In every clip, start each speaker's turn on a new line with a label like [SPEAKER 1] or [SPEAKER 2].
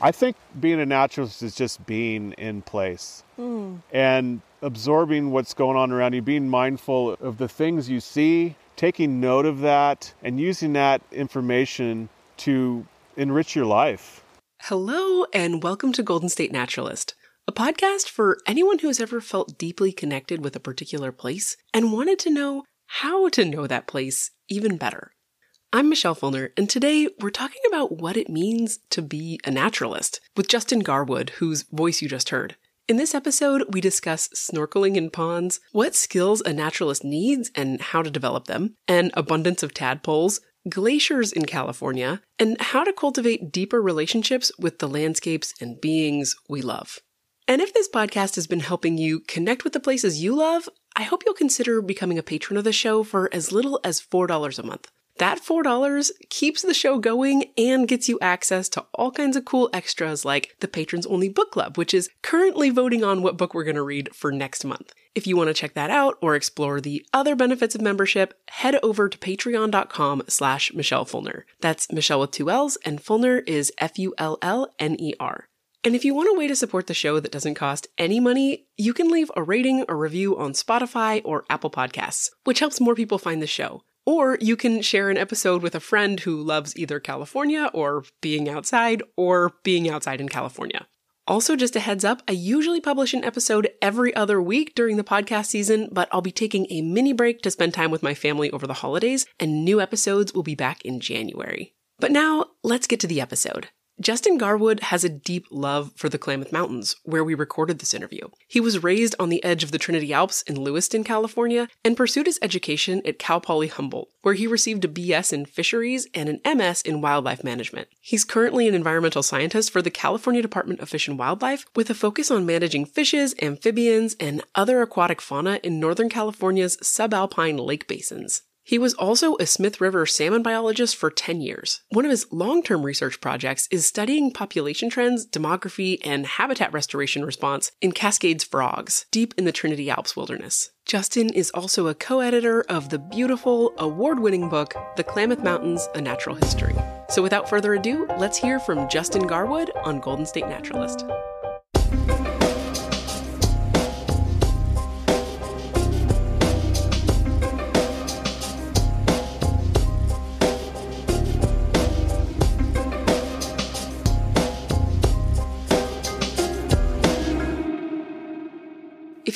[SPEAKER 1] I think being a naturalist is just being in place mm. and absorbing what's going on around you, being mindful of the things you see, taking note of that, and using that information to enrich your life.
[SPEAKER 2] Hello, and welcome to Golden State Naturalist, a podcast for anyone who has ever felt deeply connected with a particular place and wanted to know how to know that place even better. I'm Michelle Fullner, and today we're talking about what it means to be a naturalist with Justin Garwood, whose voice you just heard. In this episode, we discuss snorkeling in ponds, what skills a naturalist needs and how to develop them, an abundance of tadpoles, glaciers in California, and how to cultivate deeper relationships with the landscapes and beings we love. And if this podcast has been helping you connect with the places you love, I hope you'll consider becoming a patron of the show for as little as $4 a month. That $4 keeps the show going and gets you access to all kinds of cool extras like the Patrons Only Book Club, which is currently voting on what book we're going to read for next month. If you want to check that out or explore the other benefits of membership, head over to patreon.com slash Michelle Fullner. That's Michelle with two L's and Fullner is F-U-L-L-N-E-R. And if you want a way to support the show that doesn't cost any money, you can leave a rating or review on Spotify or Apple Podcasts, which helps more people find the show. Or you can share an episode with a friend who loves either California or being outside or being outside in California. Also, just a heads up, I usually publish an episode every other week during the podcast season, but I'll be taking a mini break to spend time with my family over the holidays, and new episodes will be back in January. But now, let's get to the episode. Justin Garwood has a deep love for the Klamath Mountains, where we recorded this interview. He was raised on the edge of the Trinity Alps in Lewiston, California, and pursued his education at Cal Poly Humboldt, where he received a BS in fisheries and an MS in wildlife management. He's currently an environmental scientist for the California Department of Fish and Wildlife, with a focus on managing fishes, amphibians, and other aquatic fauna in Northern California's subalpine lake basins. He was also a Smith River salmon biologist for 10 years. One of his long term research projects is studying population trends, demography, and habitat restoration response in Cascades frogs, deep in the Trinity Alps wilderness. Justin is also a co editor of the beautiful, award winning book, The Klamath Mountains A Natural History. So without further ado, let's hear from Justin Garwood on Golden State Naturalist.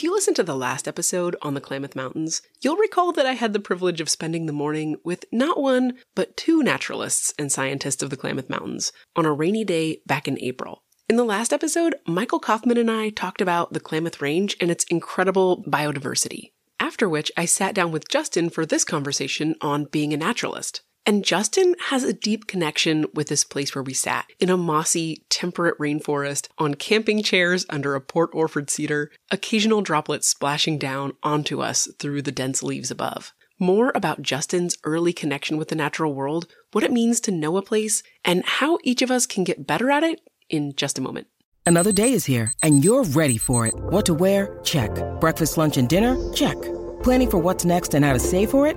[SPEAKER 2] If you listen to the last episode on the Klamath Mountains, you'll recall that I had the privilege of spending the morning with not one, but two naturalists and scientists of the Klamath Mountains on a rainy day back in April. In the last episode, Michael Kauffmann and I talked about the Klamath Range and its incredible biodiversity. After which, I sat down with Justin for this conversation on being a naturalist. And Justin has a deep connection with this place where we sat in a mossy, temperate rainforest on camping chairs under a Port Orford cedar, occasional droplets splashing down onto us through the dense leaves above. More about Justin's early connection with the natural world, what it means to know a place, and how each of us can get better at it in just a moment.
[SPEAKER 3] Another day is here, and you're ready for it. What to wear? Check. Breakfast, lunch, and dinner? Check. Planning for what's next and how to save for it?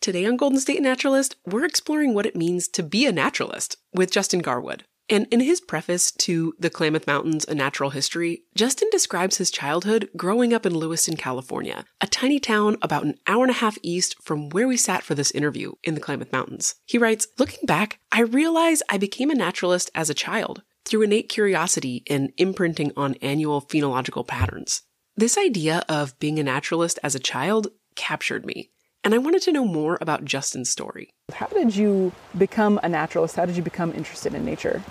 [SPEAKER 2] Today on Golden State Naturalist, we're exploring what it means to be a naturalist with Justin Garwood. And in his preface to The Klamath Mountains, A Natural History, Justin describes his childhood growing up in Lewiston, California, a tiny town about an hour and a half east from where we sat for this interview in the Klamath Mountains. He writes, Looking back, I realize I became a naturalist as a child through innate curiosity and imprinting on annual phenological patterns. This idea of being a naturalist as a child captured me, and I wanted to know more about Justin's story.
[SPEAKER 4] How did you become a naturalist? How did you become interested in nature?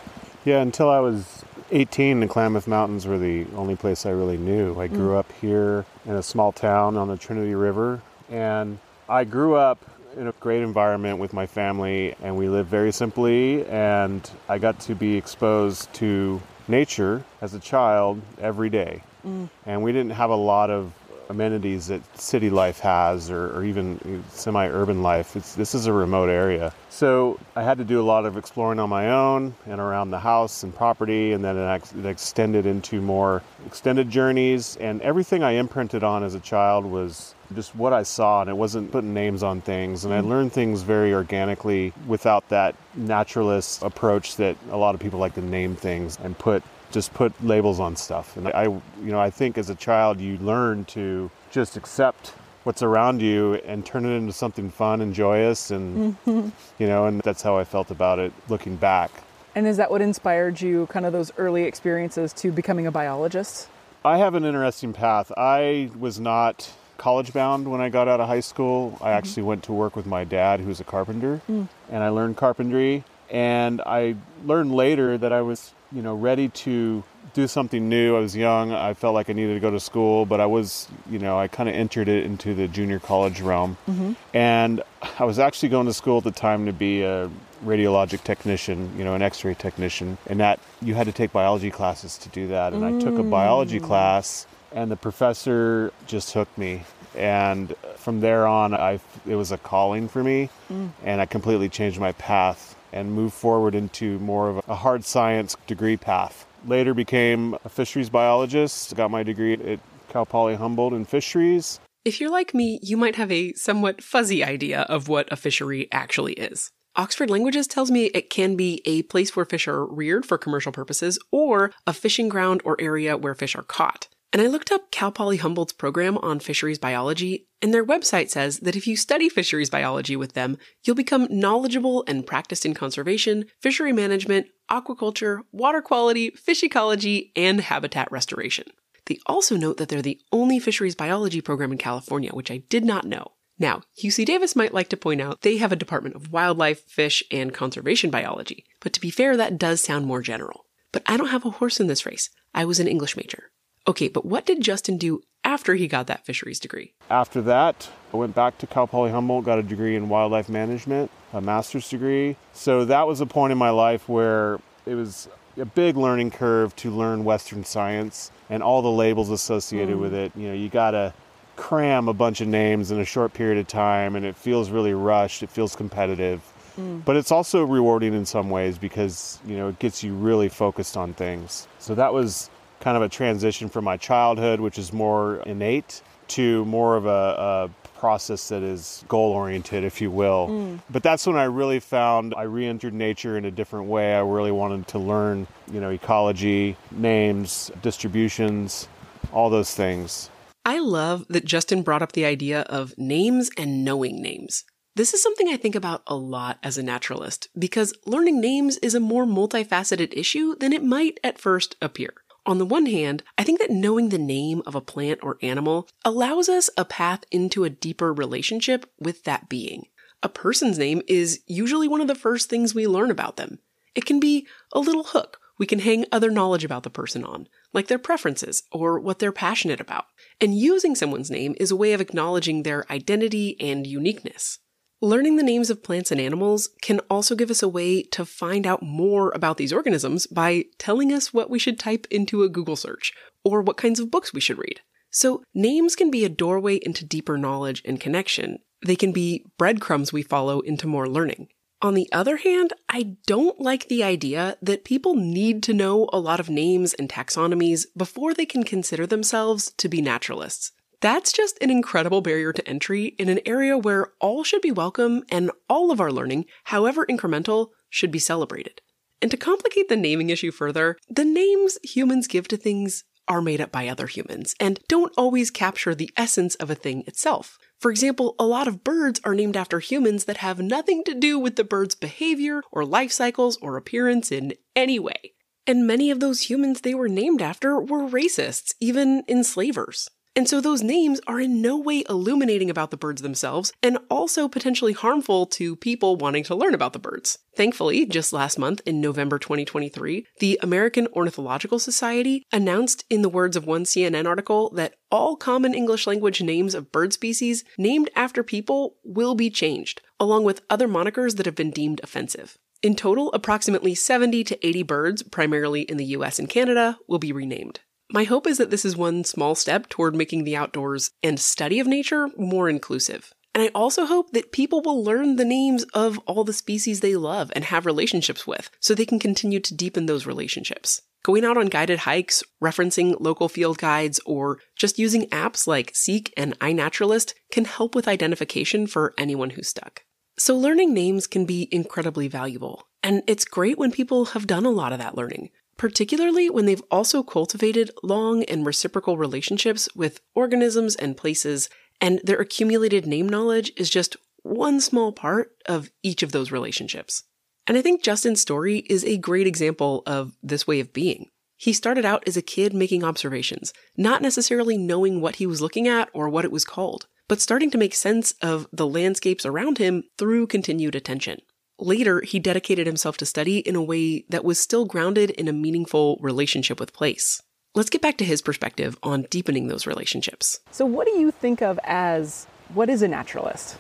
[SPEAKER 1] Yeah, until I was 18, the Klamath Mountains were the only place I really knew. I mm. grew up here in a small town on the Trinity River, and I grew up in a great environment with my family, and we lived very simply. And I got to be exposed to nature as a child every day. Mm. And we didn't have a lot of amenities that city life has or, or even semi-urban life. It's, this is a remote area. So i had to do a lot of exploring on my own and around the house and property and then it, ex- it extended into more extended journeys. And everything i imprinted on as a child was just what i saw and it wasn't putting names on things. And i mm-hmm. learned things very organically without that naturalist approach that a lot of people like to name things and put just put labels on stuff. And I, you know, I think as a child you learn to just accept what's around you and turn it into something fun and joyous, and mm-hmm. you know, and that's how I felt about it looking back.
[SPEAKER 4] And is that what inspired you, kind of those early experiences, to becoming a biologist?
[SPEAKER 1] I have an interesting path. I was not college bound when I got out of high school. I mm-hmm. actually went to work with my dad, who's a carpenter, mm. and I learned carpentry. And I learned later that I was, you know, ready to do something new. I was young. I felt like I needed to go to school, but I was, you know, I kind of entered it into the junior college realm. Mm-hmm. And I was actually going to school at the time to be a radiologic technician, you know, an x ray technician. And that you had to take biology classes to do that. And I took a biology mm. class, and the professor just hooked me. And from there on, I, it was a calling for me, mm. and I completely changed my path and moved forward into more of a hard science degree path. Later became a fisheries biologist, got my degree at Cal Poly Humboldt in fisheries.
[SPEAKER 2] If you're like me, you might have a somewhat fuzzy idea of what a fishery actually is. Oxford Languages tells me it can be a place where fish are reared for commercial purposes or a fishing ground or area where fish are caught. And I looked up Cal Poly Humboldt's program on fisheries biology, and their website says that if you study fisheries biology with them, you'll become knowledgeable and practiced in conservation, fishery management, aquaculture, water quality, fish ecology, and habitat restoration. They also note that they're the only fisheries biology program in California, which I did not know. Now, UC Davis might like to point out they have a Department of Wildlife, Fish, and Conservation Biology, but to be fair, that does sound more general. But I don't have a horse in this race. I was an English major. Okay, but what did Justin do after he got that fisheries degree?
[SPEAKER 1] After that, I went back to Cal Poly Humboldt, got a degree in wildlife management, a master's degree. So that was a point in my life where it was a big learning curve to learn Western science and all the labels associated mm. with it. You know, you got to cram a bunch of names in a short period of time, and it feels really rushed. It feels competitive. Mm. But it's also rewarding in some ways because, you know, it gets you really focused on things. So that was kind of a transition from my childhood, which is more innate, to more of a, a process that is goal oriented, if you will. Hmm. But that's when I really found I re entered nature in a different way. I really wanted to learn, you know, ecology, names, distributions, all those things.
[SPEAKER 2] I love that Justin brought up the idea of names and knowing names. This is something I think about a lot as a naturalist because learning names is a more multifaceted issue than it might at first appear. On the one hand, I think that knowing the name of a plant or animal allows us a path into a deeper relationship with that being. A person's name is usually one of the first things we learn about them. It can be a little hook we can hang other knowledge about the person on, like their preferences or what they're passionate about. And using someone's name is a way of acknowledging their identity and uniqueness. Learning the names of plants and animals can also give us a way to find out more about these organisms by telling us what we should type into a Google search or what kinds of books we should read. So, names can be a doorway into deeper knowledge and connection. They can be breadcrumbs we follow into more learning. On the other hand, I don't like the idea that people need to know a lot of names and taxonomies before they can consider themselves to be naturalists. That's just an incredible barrier to entry in an area where all should be welcome and all of our learning, however incremental, should be celebrated. And to complicate the naming issue further, the names humans give to things are made up by other humans and don't always capture the essence of a thing itself. For example, a lot of birds are named after humans that have nothing to do with the bird's behavior or life cycles or appearance in any way. And many of those humans they were named after were racists, even enslavers. And so those names are in no way illuminating about the birds themselves and also potentially harmful to people wanting to learn about the birds. Thankfully, just last month in November 2023, the American Ornithological Society announced in the words of one CNN article that all common English language names of bird species named after people will be changed, along with other monikers that have been deemed offensive. In total, approximately 70 to 80 birds, primarily in the US and Canada, will be renamed. My hope is that this is one small step toward making the outdoors and study of nature more inclusive. And I also hope that people will learn the names of all the species they love and have relationships with so they can continue to deepen those relationships. Going out on guided hikes, referencing local field guides, or just using apps like Seek and iNaturalist can help with identification for anyone who's stuck. So learning names can be incredibly valuable. And it's great when people have done a lot of that learning particularly when they've also cultivated long and reciprocal relationships with organisms and places, and their accumulated name knowledge is just one small part of each of those relationships. And I think Justin's story is a great example of this way of being. He started out as a kid making observations, not necessarily knowing what he was looking at or what it was called, but starting to make sense of the landscapes around him through continued attention. Later, he dedicated himself to study in a way that was still grounded in a meaningful relationship with place. Let's get back to his perspective on deepening those relationships.
[SPEAKER 4] So, what do you think of as what is a naturalist?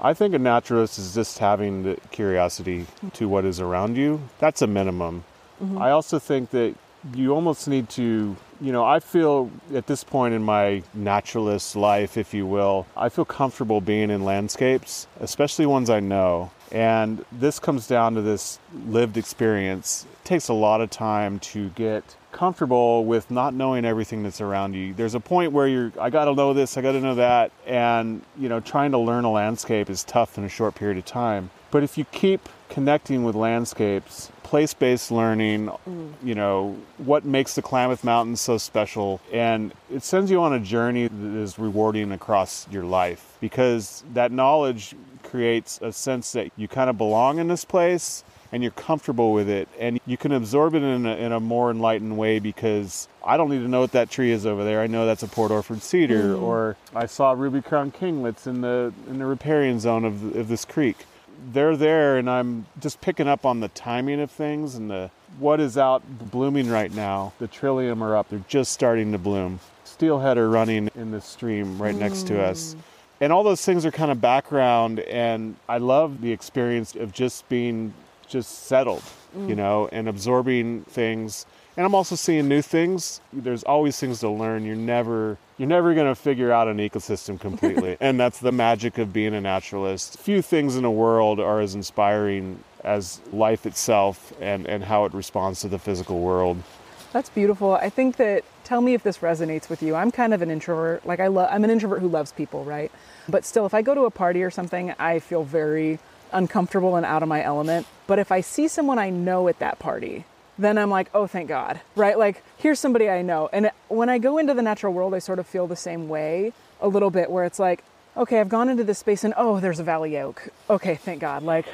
[SPEAKER 1] I think a naturalist is just having the curiosity to what is around you. That's a minimum. Mm-hmm. I also think that you almost need to, you know, I feel at this point in my naturalist life, if you will, I feel comfortable being in landscapes, especially ones I know. And this comes down to this lived experience. It takes a lot of time to get comfortable with not knowing everything that's around you. There's a point where you're I got to know this, I got to know that, and you know, trying to learn a landscape is tough in a short period of time. But if you keep connecting with landscapes, place-based learning, mm. you know, what makes the Klamath Mountains so special and it sends you on a journey that is rewarding across your life because that knowledge creates a sense that you kind of belong in this place and you're comfortable with it and you can absorb it in a, in a more enlightened way because I don't need to know what that tree is over there. I know that's a Port Orford cedar mm. or I saw ruby crown kinglets in the in the riparian zone of, of this creek. They're there and I'm just picking up on the timing of things and the what is out blooming right now. The trillium are up. They're just starting to bloom. Steelhead are running in the stream right mm. next to us. And all those things are kind of background and i love the experience of just being just settled mm. you know and absorbing things. And i'm also seeing new things. There's always things to learn. You're never you're never going to figure out an ecosystem completely. And that's the magic of being a naturalist. Few things in the world are as inspiring as life itself and and how it responds to the physical world.
[SPEAKER 4] That's beautiful. I think that tell me if this resonates with you. I'm kind of an introvert. Like I love I'm an introvert who loves people, right? But still if I go to a party or something, I feel very uncomfortable and out of my element. But if I see someone I know at that party, then I'm like, "Oh, thank God." Right? Like here's somebody I know. And when I go into the natural world, I sort of feel the same way a little bit where it's like, "Okay, I've gone into this space and oh, there's a valley oak. Okay, thank God." Like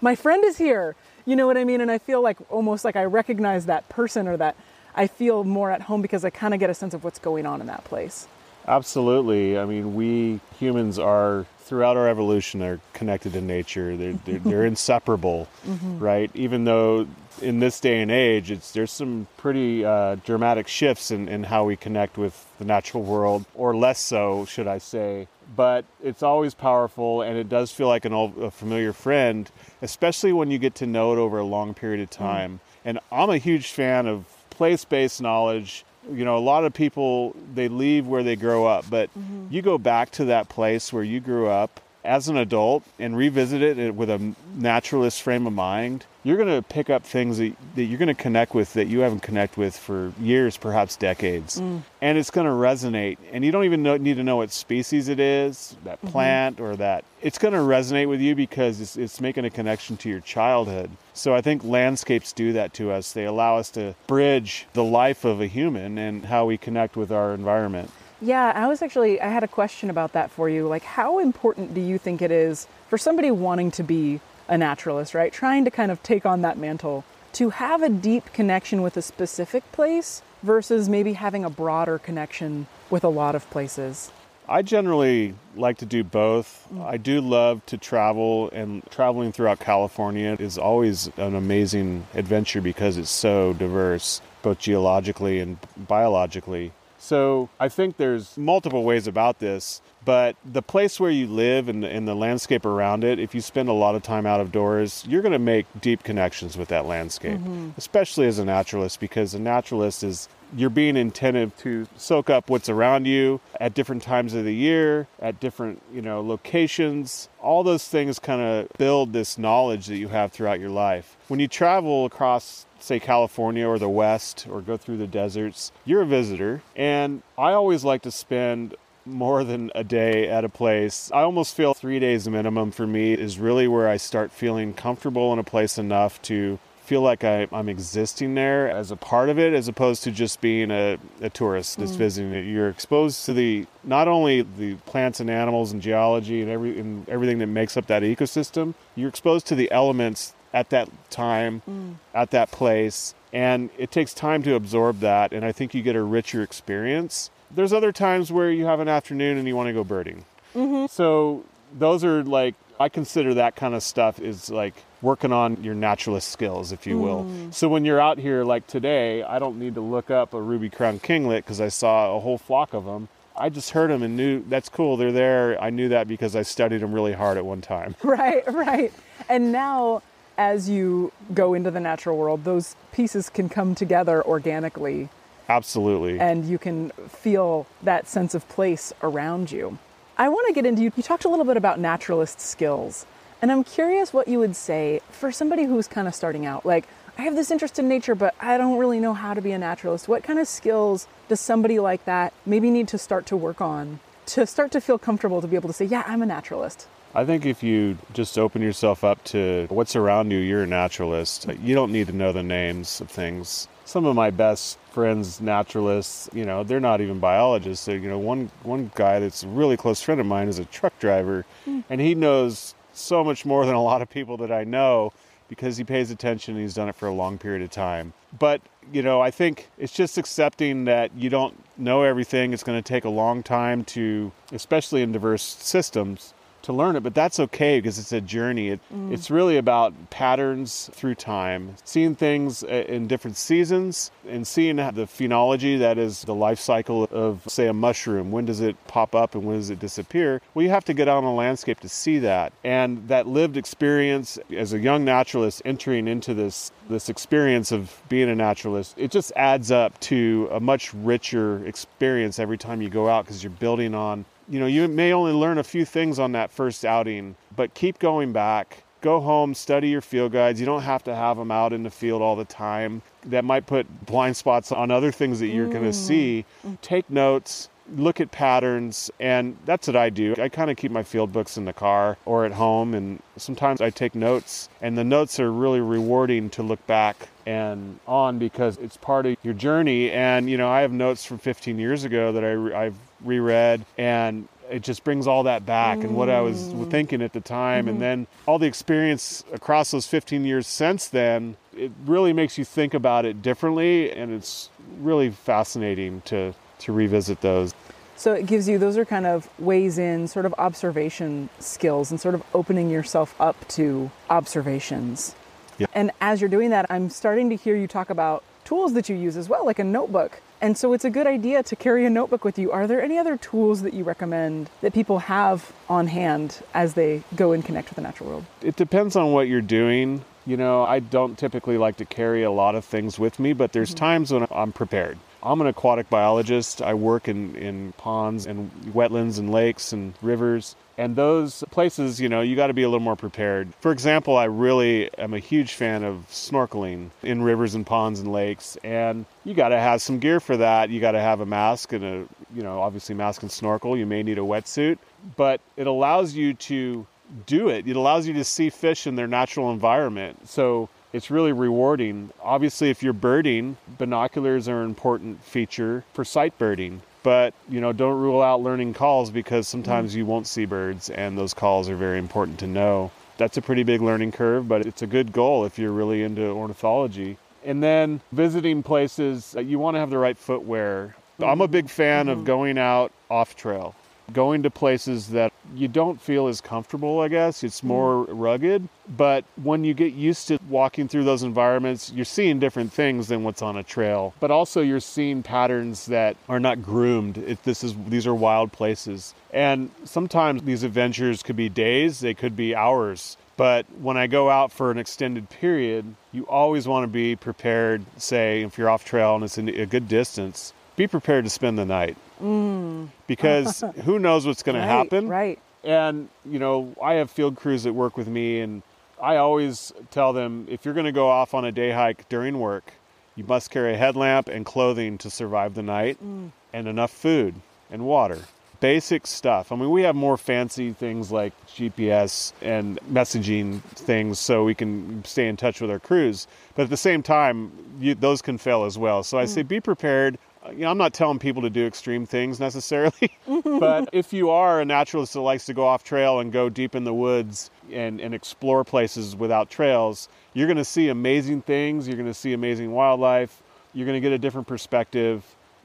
[SPEAKER 4] my friend is here. You know what I mean? And I feel like almost like I recognize that person or that I feel more at home because I kind of get a sense of what's going on in that place.
[SPEAKER 1] Absolutely. I mean, we humans are throughout our evolution are connected to nature. They're they're, they're inseparable, mm-hmm. right? Even though in this day and age, it's there's some pretty uh, dramatic shifts in, in how we connect with the natural world, or less so, should I say? But it's always powerful, and it does feel like an old, a familiar friend, especially when you get to know it over a long period of mm. time. Mm. And I'm a huge fan of place-based knowledge you know a lot of people they leave where they grow up but mm-hmm. you go back to that place where you grew up as an adult and revisit it with a naturalist frame of mind, you're going to pick up things that, that you're going to connect with that you haven't connected with for years, perhaps decades.
[SPEAKER 4] Mm.
[SPEAKER 1] And it's going to resonate. And you don't even know, need to know what species it is, that
[SPEAKER 4] Mm-hmm.
[SPEAKER 1] plant or that. It's going to resonate with you because it's, it's making a connection to your childhood. So I think landscapes do that to us. They allow us to bridge the life of a human and how we connect with our environment.
[SPEAKER 4] Yeah, I was actually, I had a question about that for you. Like, how important do you think it is for somebody wanting to be a naturalist, right? Trying to kind of take on that mantle to have a deep connection with a specific place versus maybe having a broader connection with a lot of places?
[SPEAKER 1] I generally like to do both. I do love to travel, and traveling throughout California is always an amazing adventure because it's so diverse, both geologically and biologically. So I think there's multiple ways about this, but the place where you live and the, and the landscape around it, if you spend a lot of time out of doors, you're going to make deep connections with that landscape, mm-hmm. especially as a naturalist, because a naturalist is you're being attentive to soak up what's around you at different times of the year, at different, you know, locations. All those things kind of build this knowledge that you have throughout your life. When you travel across say California or the West or go through the deserts, you're a visitor. And I always like to spend more than a day at a place. I almost feel three days minimum for me is really where I start feeling comfortable in a place enough to feel like I, I'm existing there as a part of it, as opposed to just being a, a tourist that's mm. visiting it. You're exposed to the not only the plants and animals and geology and every and everything that makes up that ecosystem. You're exposed to the elements at that time, mm. at that place, and it takes time to absorb that. And I think you get a richer experience. There's other times where you have an afternoon and you want to go birding. Mm-hmm. So those are like I consider that kind of stuff is like working on your naturalist skills, if you will. Mm. So when you're out here like today, I don't need to look up a ruby crown kinglet because I saw a whole flock of them. I just heard them and knew that's cool. They're there. I knew that because I studied them really hard at one time.
[SPEAKER 4] Right, right. And now, as you go into the natural world, those pieces can come together organically
[SPEAKER 1] Absolutely.
[SPEAKER 4] and you can feel that sense of place around you. I want to get into you. You talked a little bit about naturalist skills, and I'm curious what you would say for somebody who's kind of starting out. Like, I have this interest in nature, but I don't really know how to be a naturalist. What kind of skills does somebody like that maybe need to start to work on to start to feel comfortable to be able to say, Yeah, I'm a naturalist?
[SPEAKER 1] I think if you just open yourself up to what's around you, you're a naturalist. You don't need to know the names of things. Some of my best friends, naturalists, you know, they're not even biologists. So, you know, one one guy that's a really close friend of mine is a truck driver, hmm. and he knows so much more than a lot of people that I know because he pays attention and he's done it for a long period of time. But, you know, I think it's just accepting that you don't know everything. It's going to take a long time to, especially in diverse systems, to learn it, but that's okay because it's a journey. It, It's really about patterns through time, seeing things uh, in different seasons and seeing the phenology that is the life cycle of, say, a mushroom. When does it pop up and when does it disappear? Well, you have to get out on the landscape to see that. And that lived experience as a young naturalist entering into this this experience of being a naturalist, it just adds up to a much richer experience every time you go out because you're building on you know, you may only learn a few things on that first outing, but keep going back. Go home, study your field guides. You don't have to have them out in the field all the time. That might put blind spots on other things that you're going to mm. see. Take notes, look at patterns, and that's what I do. I kind of keep my field books in the car or at home, and sometimes I take notes, and the notes are really rewarding to look back and on because it's part of your journey. And, you know, I have notes from 15 years ago that I, I've reread, and it just brings all that back and what I was mm. thinking at the time. And mm-hmm. then all the experience across those 15 years since then, it really makes you think about it differently. And it's really fascinating to, to revisit those.
[SPEAKER 4] So it gives you those are kind of ways in sort of observation skills and sort of opening yourself up to observations.
[SPEAKER 1] Yeah.
[SPEAKER 4] And as you're doing that, I'm starting to hear you talk about tools that you use as well, like a notebook. And so it's a good idea to carry a notebook with you. Are there any other tools that you recommend that people have on hand as they go and connect with the natural world?
[SPEAKER 1] It depends on what you're doing. You know, I don't typically like to carry a lot of things with me, but there's mm-hmm. times when I'm prepared. I'm an aquatic biologist. I work in, in ponds and wetlands and lakes and rivers. And those places, you know, you got to be a little more prepared. For example, I really am a huge fan of snorkeling in rivers and ponds and lakes, and you got to have some gear for that. You got to have a mask and a, you know, obviously mask and snorkel. You may need a wetsuit, but it allows you to do it. It allows you to see fish in their natural environment. So it's really rewarding. Obviously, if you're birding, binoculars are an important feature for sight birding. But you know, don't rule out learning calls because mm-hmm. sometimes you won't see birds, and those calls are very important to know. That's a pretty big learning curve, but it's a good goal if you're really into ornithology. And then visiting places, uh, you want to have the right footwear. I'm a mm-hmm. big fan of mm-hmm. going out off trail, going to places that you don't feel as comfortable, I guess. It's hmm. more rugged. But when you get used to walking through those environments, you're seeing different things than what's on a trail. But also you're seeing patterns that are not groomed. It, this is these are wild places. And sometimes these adventures could be days, they could be hours. But when I go out for an extended period, you always want to be prepared, say, if you're off trail and it's in a good distance, be prepared to spend the night. Mm. Because who knows what's going
[SPEAKER 4] Right,
[SPEAKER 1] to happen.
[SPEAKER 4] right.
[SPEAKER 1] And, you know, I have field crews that work with me, and I always tell them if you're going to go off on a day hike during work, you must carry a headlamp and clothing to survive the night, mm. and enough food and water. Basic stuff. I mean, we have more fancy things like GPS and messaging things so we can stay in touch with our crews. But at the same time, you, those can fail as well. So I say mm. be prepared. You know, I'm not telling people to do extreme things necessarily, but if you are a naturalist that likes to go off trail and go deep in the woods and, and explore places without trails, you're going to see amazing things. You're going to see amazing wildlife. You're going to get a different perspective,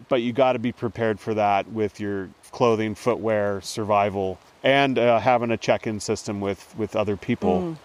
[SPEAKER 1] but you got to be prepared for that with your clothing, footwear, survival, and uh, having a check-in system with with other people.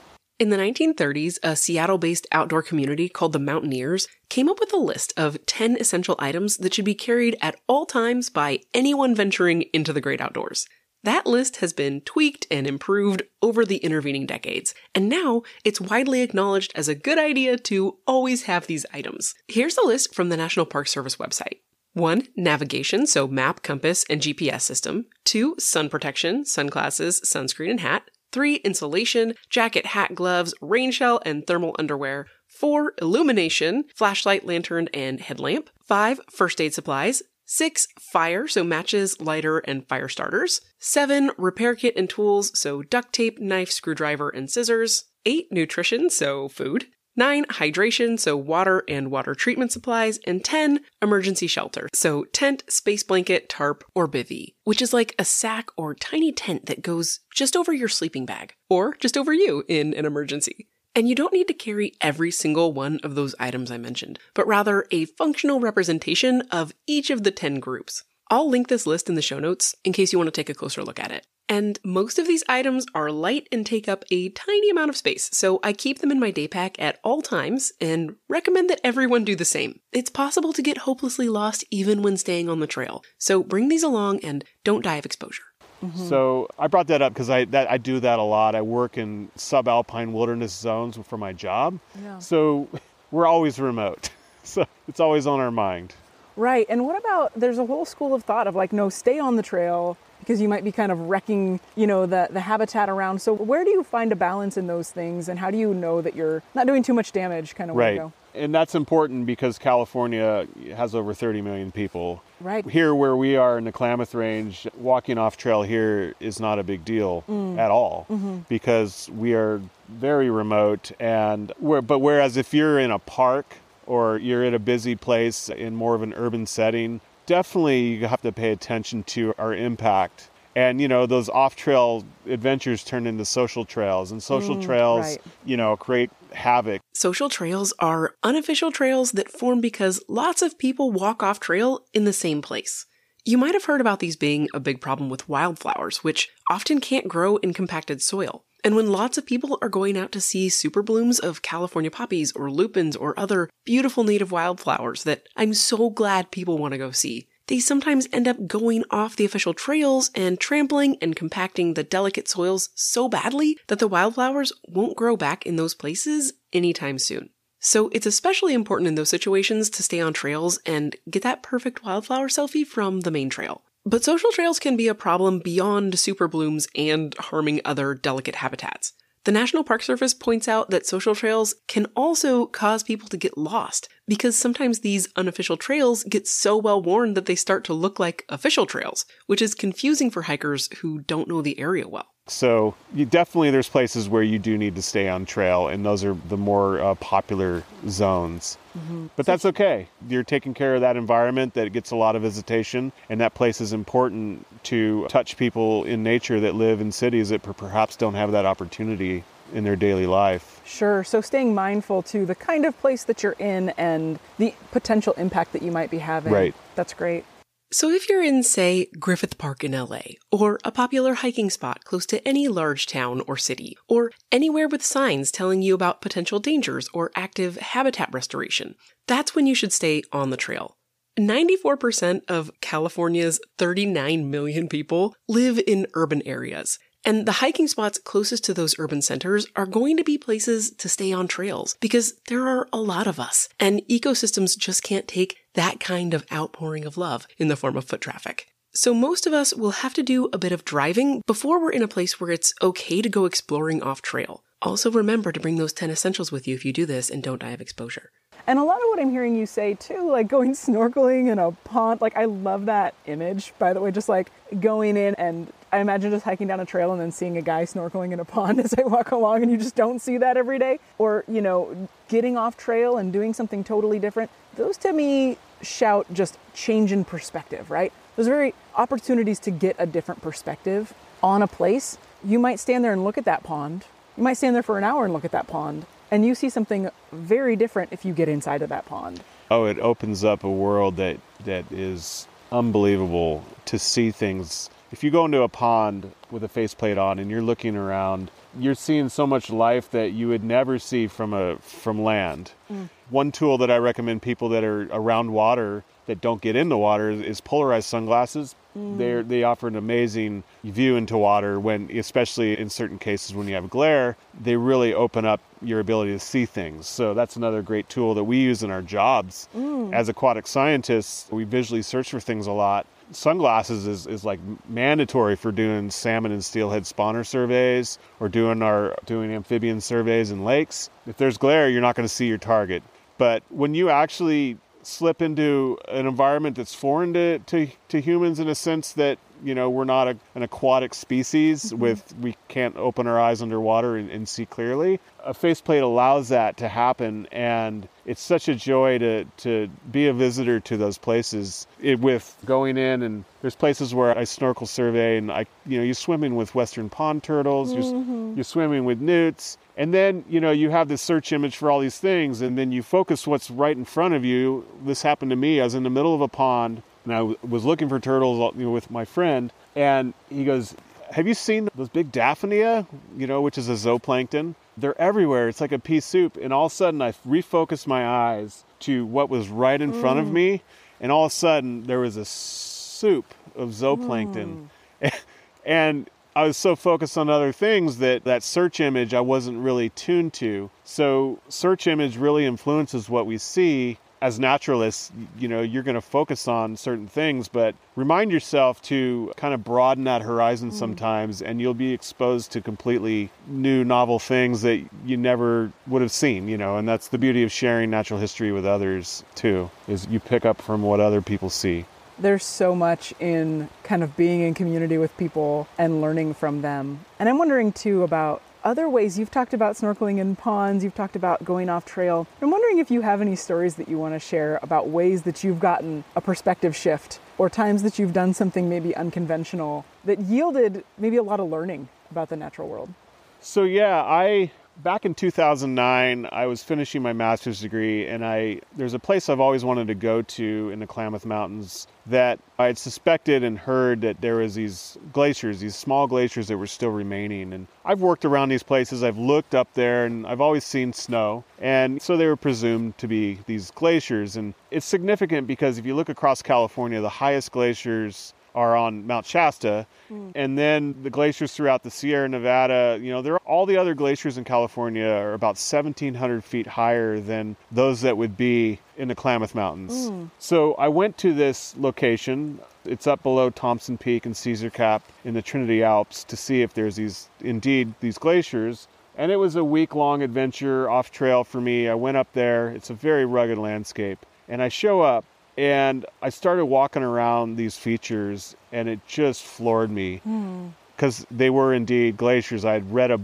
[SPEAKER 2] In the 1930s, a Seattle based outdoor community called the Mountaineers came up with a list of 10 essential items that should be carried at all times by anyone venturing into the great outdoors. That list has been tweaked and improved over the intervening decades, and now it's widely acknowledged as a good idea to always have these items. Here's a list from the National Park Service website. 1. Navigation, so map, compass, and GPS system. 2. Sun protection, sunglasses, sunscreen, and hat. 3. Insulation, jacket, hat, gloves, rain shell, and thermal underwear. 4. Illumination, flashlight, lantern, and headlamp. 5. First aid supplies. 6. Fire, so matches, lighter, and fire starters. 7. Repair kit and tools, so duct tape, knife, screwdriver, and scissors. 8. Nutrition, so food. 9. Hydration, so water and water treatment supplies. And 10. Emergency shelter, so tent, space blanket, tarp, or bivy, which is like a sack or tiny tent that goes just over your sleeping bag, or just over you in an emergency. And you don't need to carry every single one of those items I mentioned, but rather a functional representation of each of the 10 groups. I'll link this list in the show notes in case you want to take a closer look at it. And most of these items are light and take up a tiny amount of space, so I keep them in my day pack at all times and recommend that everyone do the same. It's possible to get hopelessly lost even when staying on the trail, so bring these along and don't die of exposure. Mm-hmm.
[SPEAKER 1] So I brought that up because I that I do that a lot. I work in subalpine wilderness zones for my job.
[SPEAKER 4] Yeah.
[SPEAKER 1] So we're always remote. So it's always on our mind.
[SPEAKER 4] Right. And what about there's a whole school of thought of like, no, stay on the trail because you might be kind of wrecking, you know, the, the habitat around. So where do you find a balance in those things and how do you know that you're not doing too much damage kind of
[SPEAKER 1] Right.
[SPEAKER 4] go?
[SPEAKER 1] And that's important because California has over 30 million people.
[SPEAKER 4] Right.
[SPEAKER 1] Here where we are in the Klamath Range, walking off trail here is not a big deal
[SPEAKER 4] Mm.
[SPEAKER 1] at all
[SPEAKER 4] Mm-hmm.
[SPEAKER 1] because we are very remote and where but whereas if you're in a park or you're in a busy place in more of an urban setting, definitely you have to pay attention to our impact. And you know, those off-trail adventures turn into social trails and social trails,
[SPEAKER 4] Mm, right.
[SPEAKER 1] you know, create havoc
[SPEAKER 2] Social trails are unofficial trails that form because lots of people walk off trail in the same place. You might have heard about these being a big problem with wildflowers, which often can't grow in compacted soil. And when lots of people are going out to see super blooms of California poppies or lupins or other beautiful native wildflowers that I'm so glad people want to go see, they sometimes end up going off the official trails and trampling and compacting the delicate soils so badly that the wildflowers won't grow back in those places anytime soon. So it's especially important in those situations to stay on trails and get that perfect wildflower selfie from the main trail. But social trails can be a problem beyond super blooms and harming other delicate habitats. The National Park Service points out that social trails can also cause people to get lost because sometimes these unofficial trails get so well worn that they start to look like official trails, which is confusing for hikers who don't know the area well.
[SPEAKER 1] So you definitely there's places where you do need to stay on trail, and those are the more uh, popular zones. Mm-hmm. But that's okay. You're taking care of that environment that gets a lot of visitation, and that place is important to touch people in nature that live in cities that perhaps don't have that opportunity in their daily life.
[SPEAKER 4] Sure. So staying mindful to the kind of place that you're in and the potential impact that you might be having.
[SPEAKER 1] Right.
[SPEAKER 4] That's great.
[SPEAKER 2] So if you're in, say, Griffith Park in LA, or a popular hiking spot close to any large town or city, or anywhere with signs telling you about potential dangers or active habitat restoration, that's when you should stay on the trail. 94% of California's 39 million people live in urban areas. And the hiking spots closest to those urban centers are going to be places to stay on trails because there are a lot of us and ecosystems just can't take that kind of outpouring of love in the form of foot traffic. So most of us will have to do a bit of driving before we're in a place where it's okay to go exploring off trail. Also remember to bring those 10 essentials with you if you do this and don't die of exposure.
[SPEAKER 4] And a lot of what I'm hearing you say too, like going snorkeling in a pond, like I love that image, by the way, just like going in and I imagine just hiking down a trail and then seeing a guy snorkeling in a pond as I walk along and you just don't see that every day. Or, you know, getting off trail and doing something totally different. Those to me shout just change in perspective, right? Those very opportunities to get a different perspective on a place. You might stand there and look at that pond. You might stand there for an hour and look at that pond and you see something very different if you get inside of that pond.
[SPEAKER 1] Oh, it opens up a world that that is unbelievable to see things. If you go into a pond with a faceplate on and you're looking around, you're seeing so much life that you would never see from a from land. Mm. One tool that I recommend people that are around water that don't get into water is polarized sunglasses. Mm. They they offer an amazing view into water when, especially in certain cases when you have glare, they really open up your ability to see things. So that's another great tool that we use in our jobs. Mm. As aquatic scientists, we visually search for things a lot. Sunglasses is, is like mandatory for doing salmon and steelhead spawner surveys or doing our doing amphibian surveys in lakes. If there's glare, you're not going to see your target. But when you actually slip into an environment that's foreign to, to, to humans in a sense that you know we're not a, an aquatic species mm-hmm. with we can't open our eyes underwater and, and, see clearly a faceplate allows that to happen and it's such a joy to to be a visitor to those places it, with going in and there's places where I snorkel survey and I you know you're swimming with western pond turtles mm-hmm. you're, you're swimming with newts and then, you know, you have this search image for all these things, and then you focus what's right in front of you. This happened to me. I was in the middle of a pond, and I w- was looking for turtles you know, with my friend, and he goes, Have you seen those big Daphnia, you know, which is a zooplankton? They're everywhere. It's like a pea soup. And all of a sudden, I refocused my eyes to what was right in mm. front of mm. me, and all of a sudden, there was a soup of zooplankton. Mm. and I was so focused on other things that that search image I wasn't really tuned to. So search image really influences what we see as naturalists, you know, you're going to focus on certain things, but remind yourself to kind of broaden that horizon mm. sometimes, and you'll be exposed to completely new, novel things that you never would have seen, you know, and that's the beauty of sharing natural history with others, too, is you pick up from what other people see
[SPEAKER 4] there's so much in kind of being in community with people and learning from them. And I'm wondering too about other ways you've talked about snorkeling in ponds, you've talked about going off trail. I'm wondering if you have any stories that you want to share about ways that you've gotten a perspective shift or times that you've done something maybe unconventional that yielded maybe a lot of learning about the natural world.
[SPEAKER 1] So, yeah, I back in 2009 i was finishing my master's degree and i there's a place i've always wanted to go to in the klamath mountains that i had suspected and heard that there was these glaciers these small glaciers that were still remaining. And i've worked around these places. I've looked up there and i've always seen snow. And so they were presumed to be these glaciers. And it's significant because if you look across california the highest glaciers are on Mount Shasta. Hmm. And then the glaciers throughout the Sierra Nevada, you know, there are all the other glaciers in California are about 1,700 feet higher than those that would be in the Klamath Mountains. Hmm. So I went to this location. It's up below Thompson Peak and Caesar Cap in the Trinity Alps to see if there's these, indeed, these glaciers. And it was a week long adventure off trail for me. I went up there. It's a very rugged landscape. And I show up and I started walking around these features and it just floored me hmm. because they were indeed glaciers. I had read a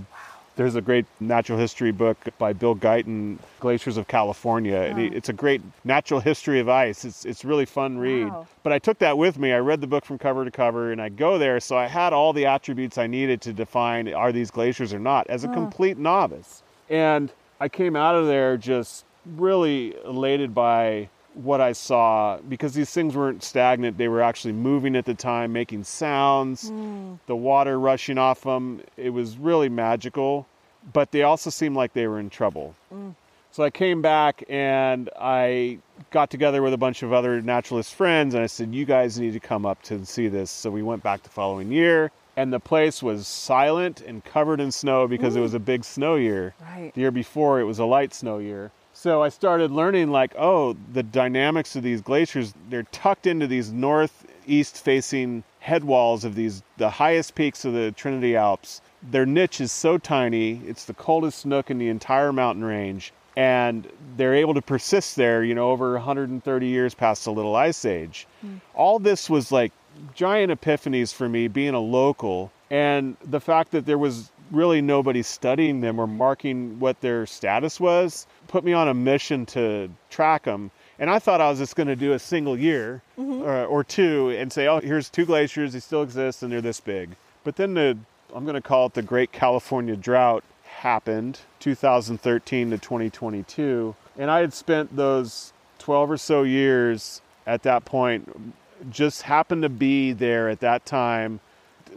[SPEAKER 1] there's a great natural history book by Bill Guyton, Glaciers of California. And he, it's a great natural history of ice. It's it's really fun read.
[SPEAKER 4] Wow.
[SPEAKER 1] But I took that with me. I read the book from cover to cover, and I go there, so I had all the attributes I needed to define are these glaciers or not as a complete novice. And I came out of there just really elated by what I saw because these things weren't stagnant. They were actually moving at the time, making sounds, hmm. the water rushing off them. It was really magical, but they also seemed like they were in trouble. Mm. So I came back and I got together with a bunch of other naturalist friends and I said, You guys need to come up to see this. So we went back the following year and the place was silent and covered in snow because it mm. was a big snow year.
[SPEAKER 4] Right.
[SPEAKER 1] The year before it was a light snow year. So I started learning like, oh, the dynamics of these glaciers, they're tucked into these northeast facing head walls of these the highest peaks of the Trinity Alps. Their niche is so tiny, it's the coldest nook in the entire mountain range. And they're able to persist there, you know, over 130 years past the Little Ice Age. Hmm. All this was like giant epiphanies for me being a local and the fact that there was really nobody studying them or marking what their status was put me on a mission to track them and i thought i was just going to do a single year mm-hmm. or, or two and say oh here's two glaciers they still exist and they're this big. But then the i'm going to call it the great california drought happened 2013 to 2022 and i had spent those 12 or so years at that point just happened to be there at that time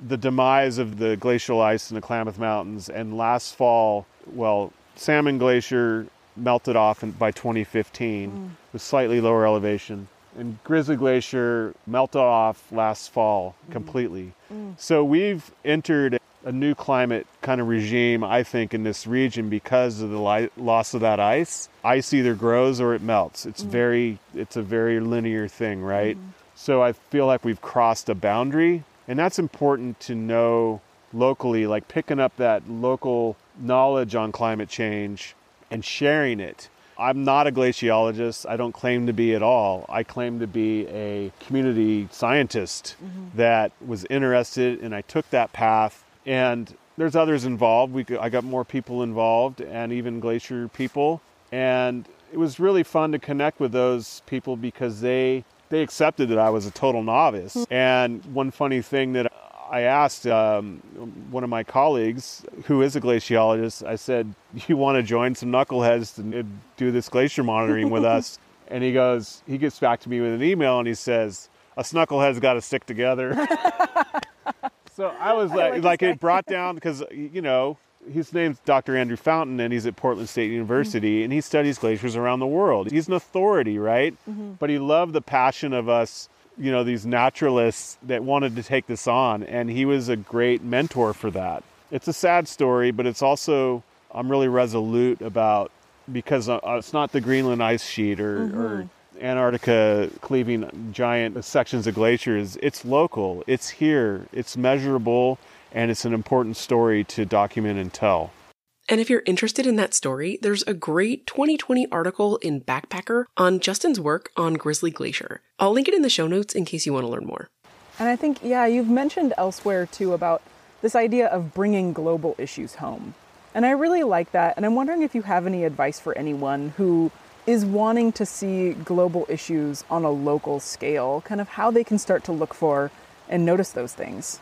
[SPEAKER 1] the demise of the glacial ice in the Klamath Mountains and last fall well Salmon Glacier melted off in, by 2015 mm. with slightly lower elevation. And Grizzly Glacier melted off last fall mm-hmm. completely. Mm. So we've entered a new climate kind of regime I think in this region because of the li- loss of that ice. Ice either grows or it melts. It's mm. very it's a very linear thing right? Mm-hmm. So I feel like we've crossed a boundary, and that's important to know locally, like picking up that local knowledge on climate change and sharing it. I'm not a glaciologist. I don't claim to be at all. I claim to be a community scientist mm-hmm. that was interested, and I took that path. And there's others involved. We, I got more people involved, and even glacier people. And it was really fun to connect with those people because they they accepted that I was a total novice. And one funny thing that I asked um, one of my colleagues, who is a glaciologist, I said, "You want to join some knuckleheads to do this glacier monitoring with us?" And he goes, he gets back to me with an email, and he says, A "Us knuckleheads got to stick together." so I was like, like, it brought down because you know his name's Dr. Andrew Fountain, and he's at Portland State University, mm-hmm. and he studies glaciers around the world. He's an authority, right? Mm-hmm. But he loved the passion of us, you know, these naturalists that wanted to take this on, and he was a great mentor for that. It's a sad story, but it's also I'm really resolute about because uh, uh it's not the Greenland ice sheet or, mm-hmm. or Antarctica cleaving giant sections of glaciers. It's local. It's here. It's measurable and it's an important story to document and tell.
[SPEAKER 2] And if you're interested in that story, there's a great 2020 article in Backpacker on Justin's work on Grizzly Glacier. I'll link it in the show notes in case you want to learn more.
[SPEAKER 4] And I think, yeah, you've mentioned elsewhere too about this idea of bringing global issues home. And I really like that. And I'm wondering if you have any advice for anyone who is wanting to see global issues on a local scale, kind of how they can start to look for and notice those things.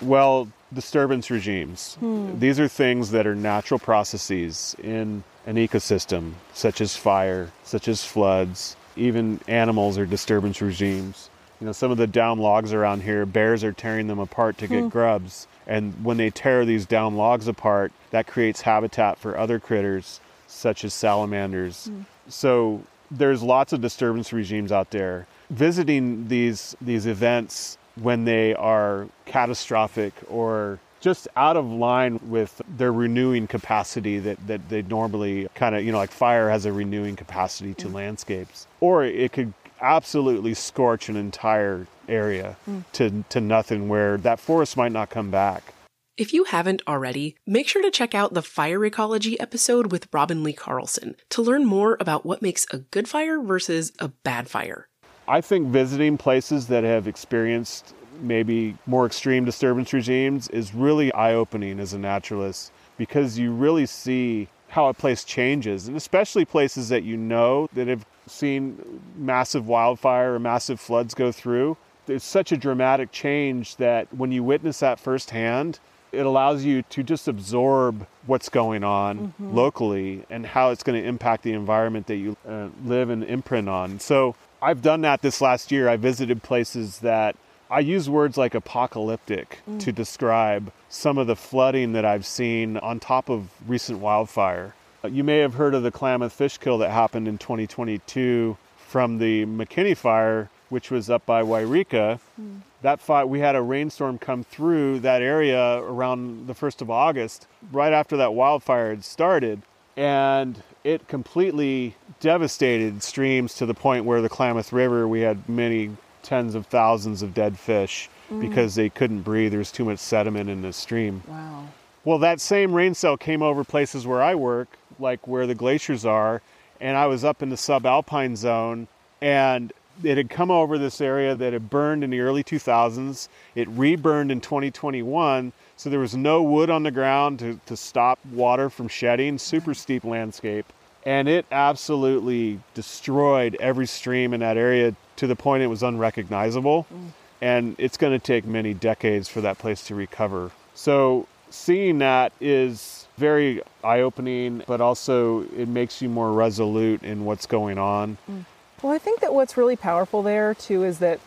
[SPEAKER 1] Well, disturbance regimes. Hmm. These are things that are natural processes in an ecosystem, such as fire, such as floods. Even animals are disturbance regimes. You know, some of the down logs around here, bears are tearing them apart to get hmm. grubs. And when they tear these down logs apart, that creates habitat for other critters, such as salamanders. Hmm. So there's lots of disturbance regimes out there. Visiting these these events when they are catastrophic or just out of line with their renewing capacity that, that they normally kind of, you know, like fire has a renewing capacity to mm. landscapes. Or it could absolutely scorch an entire area mm. to, to nothing where that forest might not come back.
[SPEAKER 2] If you haven't already, make sure to check out the fire ecology episode with Robin Lee Carlson to learn more about what makes a good fire versus a bad fire.
[SPEAKER 1] I think visiting places that have experienced maybe more extreme disturbance regimes is really eye opening as a naturalist because you really see how a place changes, and especially places that you know that have seen massive wildfire or massive floods go through. There's such a dramatic change that when you witness that firsthand, it allows you to just absorb what's going on locally and how it's going to impact the environment that you uh, live and imprint on. So I've done that this last year. I visited places that I use words like apocalyptic mm. to describe some of the flooding that I've seen on top of recent wildfire. Uh, you may have heard of the Klamath fish kill that happened in 2022 from the McKinney fire, which was up by Yreka. Mm. That fire, we had a rainstorm come through that area around the 1st of August, right after that wildfire had started. And it completely devastated streams to the point where the Klamath River, we had many tens of thousands of dead fish mm. because they couldn't breathe. There was too much sediment in the stream.
[SPEAKER 4] Wow.
[SPEAKER 1] Well, that same rain cell came over places where I work, like where the glaciers are, and I was up in the subalpine zone, and it had come over this area that had burned in the early 2000s. It reburned in 2021, so there was no wood on the ground to, to stop water from shedding, super steep landscape. And it absolutely destroyed every stream in that area to the point it was unrecognizable. Mm. And it's going to take many decades for that place to recover. So seeing that is very eye opening, but also it makes you more resolute in what's going on. Mm.
[SPEAKER 4] Well, I think that what's really powerful there too is that,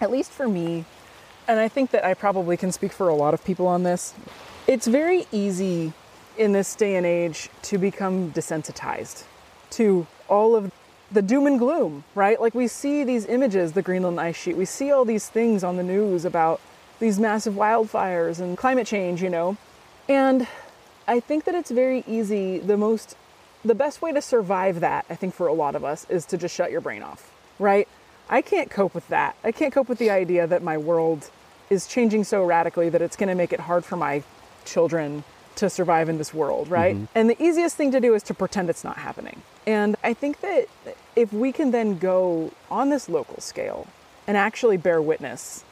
[SPEAKER 4] at least for me, and I think that I probably can speak for a lot of people on this, it's very easy in this day and age to become desensitized to all of the doom and gloom, right? Like we see these images, the Greenland ice sheet, we see all these things on the news about these massive wildfires and climate change, you know. And I think that it's very easy, the most the best way to survive that, I think for a lot of us, is to just shut your brain off, right? I can't cope with that. I can't cope with the idea that my world is changing so radically that it's going to make it hard for my children to survive in this world, right? Mm-hmm. And the easiest thing to do is to pretend it's not happening. And I think that if we can then go on this local scale and actually bear witness,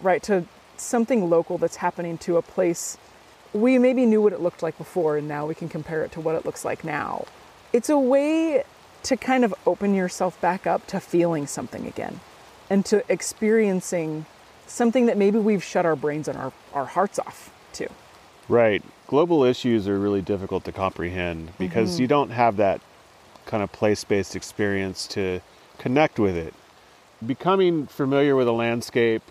[SPEAKER 4] right, to something local that's happening to a place we maybe knew what it looked like before and now we can compare it to what it looks like now. It's a way to kind of open yourself back up to feeling something again and to experiencing something that maybe we've shut our brains and our, our hearts off to.
[SPEAKER 1] Right. Global issues are really difficult to comprehend because mm-hmm. you don't have that kind of place based experience to connect with it. Becoming familiar with a landscape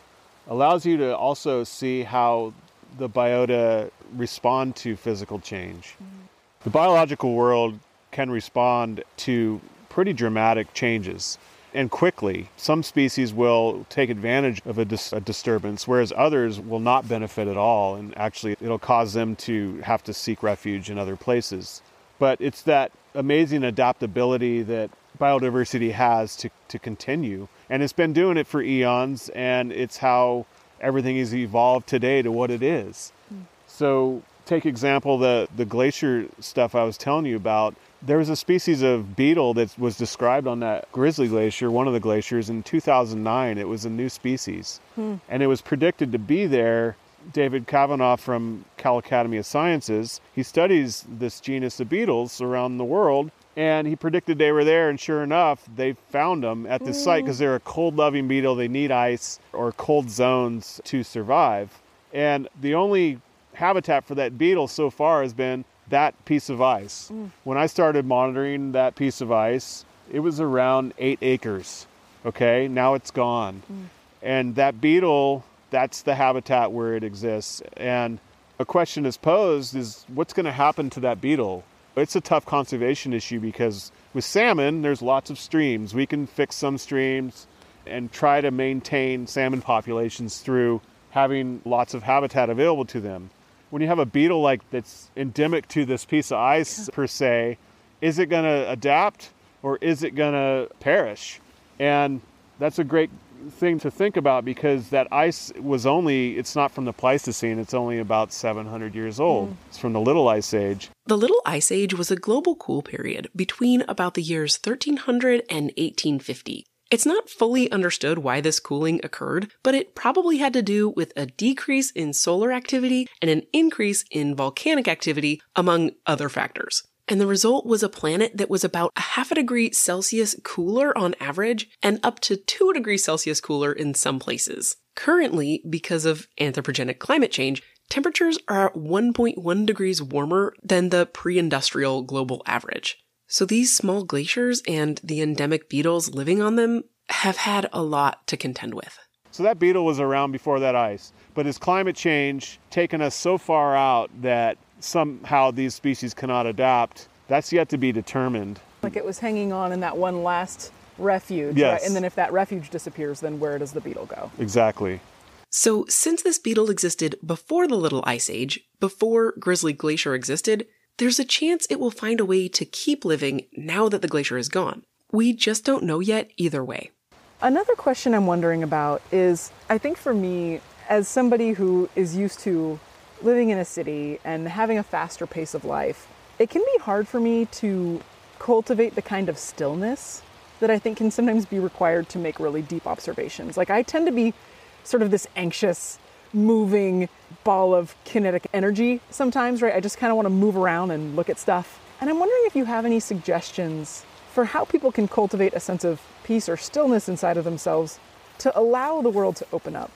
[SPEAKER 1] allows you to also see how the biota respond to physical change. Mm-hmm. The biological world can respond to pretty dramatic changes and quickly. Some species will take advantage of a, dis- a disturbance, whereas others will not benefit at all, and actually, it'll cause them to have to seek refuge in other places. But it's that amazing adaptability that biodiversity has to, to continue. And it's been doing it for eons, and it's how everything has evolved today to what it is. Hmm. So, take example the the glacier stuff I was telling you about. There was a species of beetle that was described on that Grizzly Glacier, one of the glaciers, in 2009. It was a new species, hmm. and it was predicted to be there. David Kavanaugh from Cal Academy of Sciences, he studies this genus of beetles around the world, and he predicted they were there. And sure enough, they found them at this site hmm. because they're a cold-loving beetle. They need ice or cold zones to survive, and the only habitat for that beetle so far has been that piece of ice. Mm. When I started monitoring that piece of ice, it was around eight acres. Okay, now it's gone. Mm. And that beetle, that's the habitat where it exists. And a question is posed is what's going to happen to that beetle? It's a tough conservation issue because with salmon, there's lots of streams. We can fix some streams and try to maintain salmon populations through having lots of habitat available to them. When you have a beetle like that's endemic to this piece of ice per se, is it going to adapt or is it going to perish? And that's a great thing to think about because that ice was only, it's not from the Pleistocene, it's only about 700 years old. Mm. It's from the Little Ice Age.
[SPEAKER 2] The Little Ice Age was a global cool period between about the years 1300 and 1850. It's not fully understood why this cooling occurred, but it probably had to do with a decrease in solar activity and an increase in volcanic activity, among other factors. And the result was a planet that was about a half a degree Celsius cooler on average and up to 2 degrees Celsius cooler in some places. Currently, because of anthropogenic climate change, temperatures are 1.1 degrees warmer than the pre industrial global average. So these small glaciers and the endemic beetles living on them have had a lot to contend with.
[SPEAKER 1] So that beetle was around before that ice, but has climate change taken us so far out that somehow these species cannot adapt? That's yet to be determined.
[SPEAKER 4] Like it was hanging on in that one last refuge,
[SPEAKER 1] Yes.
[SPEAKER 4] right? And then if that refuge disappears, then where does the beetle go?
[SPEAKER 1] Exactly.
[SPEAKER 2] So, since this beetle existed before the Little Ice Age, before Grizzly Glacier existed, there's a chance it will find a way to keep living now that the glacier is gone. We just don't know yet either way.
[SPEAKER 4] Another question I'm wondering about is I think for me, as somebody who is used to living in a city and having a faster pace of life, it can be hard for me to cultivate the kind of stillness that I think can sometimes be required to make really deep observations. Like, I tend to be sort of this anxious, moving ball of kinetic energy sometimes, right? I just kind of want to move around and look at stuff. And I'm wondering if you have any suggestions for how people can cultivate a sense of peace or stillness inside of themselves to allow the world to open up.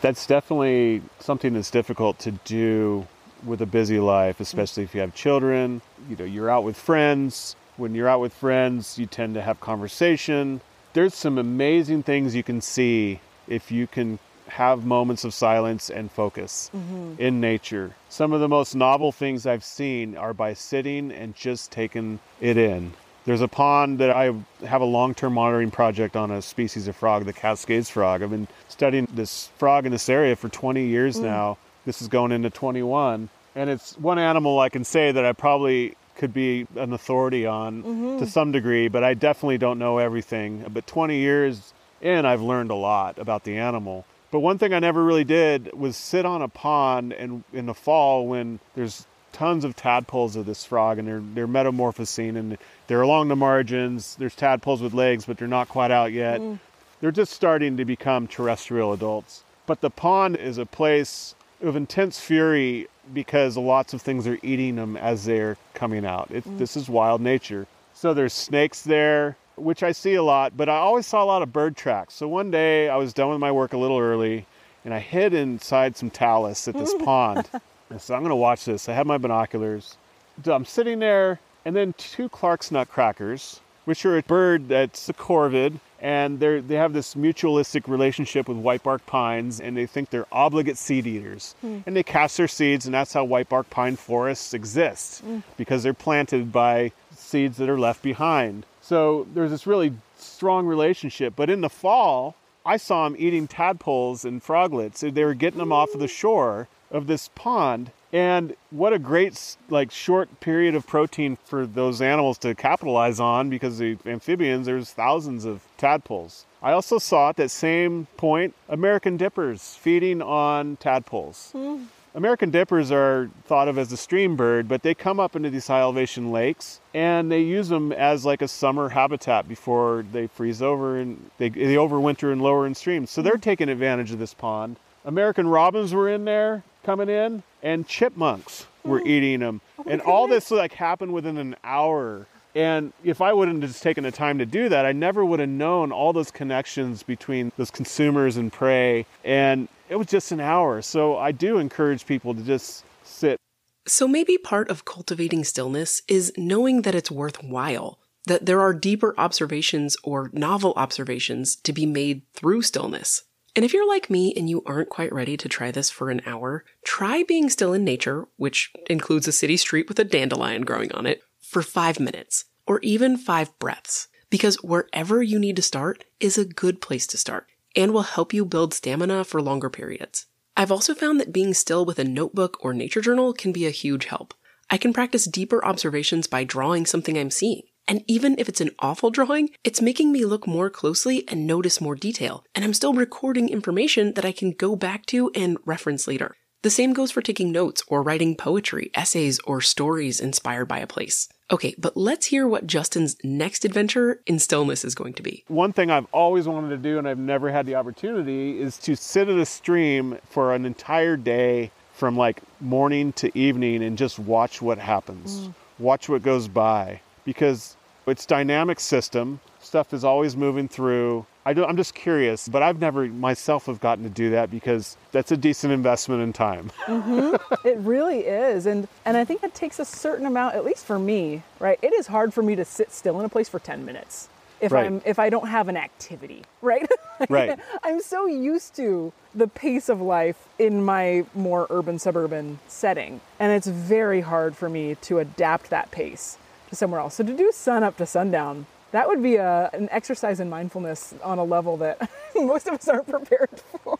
[SPEAKER 1] That's definitely something that's difficult to do with a busy life, especially if you have children. You know, you're out with friends. When you're out with friends, you tend to have conversation. There's some amazing things you can see if you can have moments of silence and focus mm-hmm. in nature. Some of the most novel things I've seen are by sitting and just taking it in. There's a pond that I have a long term monitoring project on a species of frog, the Cascades frog. I've been studying this frog in this area for 20 years mm. now. This is going into 21. And it's one animal I can say that I probably could be an authority on mm-hmm. to some degree, but I definitely don't know everything. But 20 years in, I've learned a lot about the animal. But one thing I never really did was sit on a pond and in the fall when there's tons of tadpoles of this frog and they're they're metamorphosing and they're along the margins. There's tadpoles with legs, but they're not quite out yet. Mm. They're just starting to become terrestrial adults. But the pond is a place of intense fury because lots of things are eating them as they're coming out. It, mm. This is wild nature. So there's snakes there, which I see a lot, but I always saw a lot of bird tracks. So one day I was done with my work a little early and I hid inside some talus at this pond. And so I'm going to watch this. I had my binoculars. So I'm sitting there, and then two Clark's nutcrackers, which are a bird that's a corvid, and they they have this mutualistic relationship with whitebark pines, and they think they're obligate seed eaters. Hmm. And they cast their seeds, and that's how whitebark pine forests exist, hmm. because they're planted by seeds that are left behind. So there's this really strong relationship. But in the fall, I saw them eating tadpoles and froglets. They were getting them off of the shore of this pond. And what a great like short period of protein for those animals to capitalize on because the amphibians there's thousands of tadpoles. I also saw at that same point American dippers feeding on tadpoles. Hmm. American dippers are thought of as a stream bird, but they come up into these high elevation lakes and they use them as like a summer habitat before they freeze over and they, they overwinter in lower in streams. So they're taking advantage of this pond. American robins were in there coming in and chipmunks were oh. eating them. Oh and all this like happened within an hour. And if I wouldn't have just taken the time to do that, I never would have known all those connections between those consumers and prey. And it was just an hour. So I do encourage people to just sit.
[SPEAKER 2] So maybe part of cultivating stillness is knowing that it's worthwhile, that there are deeper observations or novel observations to be made through stillness. And if you're like me and you aren't quite ready to try this for an hour, try being still in nature, which includes a city street with a dandelion growing on it, for five minutes, or even five breaths. because wherever you need to start is a good place to start and will help you build stamina for longer periods. I've also found that being still with a notebook or nature journal can be a huge help. I can practice deeper observations by drawing something I'm seeing. And even if it's an awful drawing, it's making me look more closely and notice more detail. And I'm still recording information that I can go back to and reference later. The same goes for taking notes or writing poetry, essays, or stories inspired by a place. Okay, but let's hear what Justin's next adventure in stillness is going to be.
[SPEAKER 1] One thing I've always wanted to do and I've never had the opportunity is to sit at a stream for an entire day from like morning to evening and just watch what happens. Mm. Watch what goes by because it's dynamic system. Stuff is always moving through. I do, I'm just curious, but I've never myself have gotten to do that because that's a decent investment in time. Mm-hmm.
[SPEAKER 4] It really is. And and I think it takes a certain amount, at least for me, right? It is hard for me to sit still in a place for 10 minutes. If
[SPEAKER 1] Right.
[SPEAKER 4] I'm if I don't have an activity, right?
[SPEAKER 1] Right.
[SPEAKER 4] I'm so used to the pace of life in my more urban suburban setting, and it's very hard for me to adapt that pace to somewhere else. So to do sun up to sundown, that would be a, an exercise in mindfulness on a level that most of us aren't prepared for.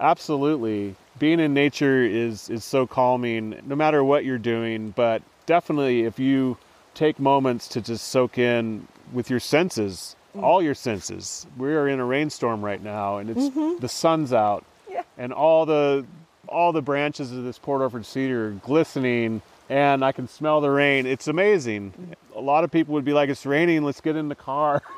[SPEAKER 1] Absolutely. Being in nature is is so calming no matter what you're doing, but definitely if you take moments to just soak in with your senses, mm. all your senses. We are in a rainstorm right now and it's mm-hmm. the sun's out.
[SPEAKER 4] Yeah.
[SPEAKER 1] And all the all the branches of this Port Orford cedar are glistening and I can smell the rain. It's amazing. Mm. A lot of people would be like it's raining, let's get in the car.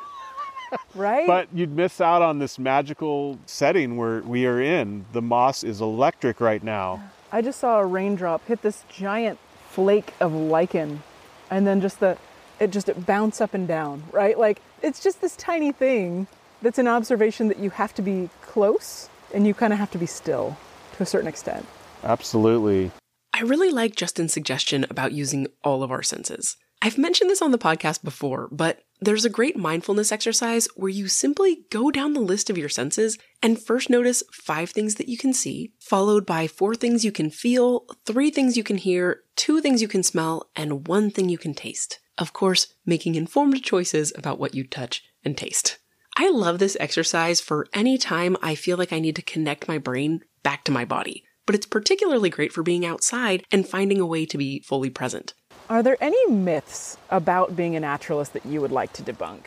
[SPEAKER 4] Right?
[SPEAKER 1] But you'd miss out on this magical setting where we are in. The moss is electric right now.
[SPEAKER 4] I just saw a raindrop hit this giant flake of lichen and then just the it just it bounce up and down, right? Like it's just this tiny thing that's an observation that you have to be close and you kind of have to be still to a certain extent.
[SPEAKER 1] Absolutely.
[SPEAKER 2] I really like Justin's suggestion about using all of our senses. I've mentioned this on the podcast before, but there's a great mindfulness exercise where you simply go down the list of your senses and first notice five things that you can see, followed by four things you can feel, three things you can hear, two things you can smell, and one thing you can taste. Of course, making informed choices about what you touch and taste. I love this exercise for any time I feel like I need to connect my brain back to my body, but it's particularly great for being outside and finding a way to be fully present.
[SPEAKER 4] Are there any myths about being a naturalist that you would like to debunk?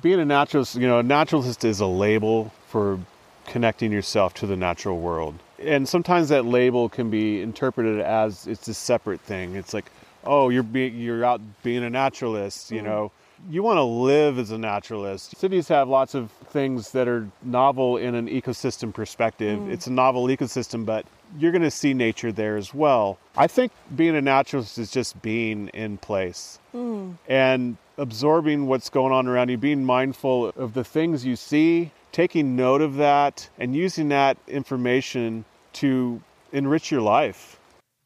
[SPEAKER 1] Being a naturalist, you know, a naturalist is a label for connecting yourself to the natural world. And sometimes that label can be interpreted as it's a separate thing. It's like, oh, you're being you're out being a naturalist, you mm-hmm. know. You want to live as a naturalist. Cities have lots of things that are novel in an ecosystem perspective. Mm. It's a novel ecosystem, but you're going to see nature there as well. I think being a naturalist is just being in place mm. and absorbing what's going on around you, being mindful of the things you see, taking note of that, and using that information to enrich your life.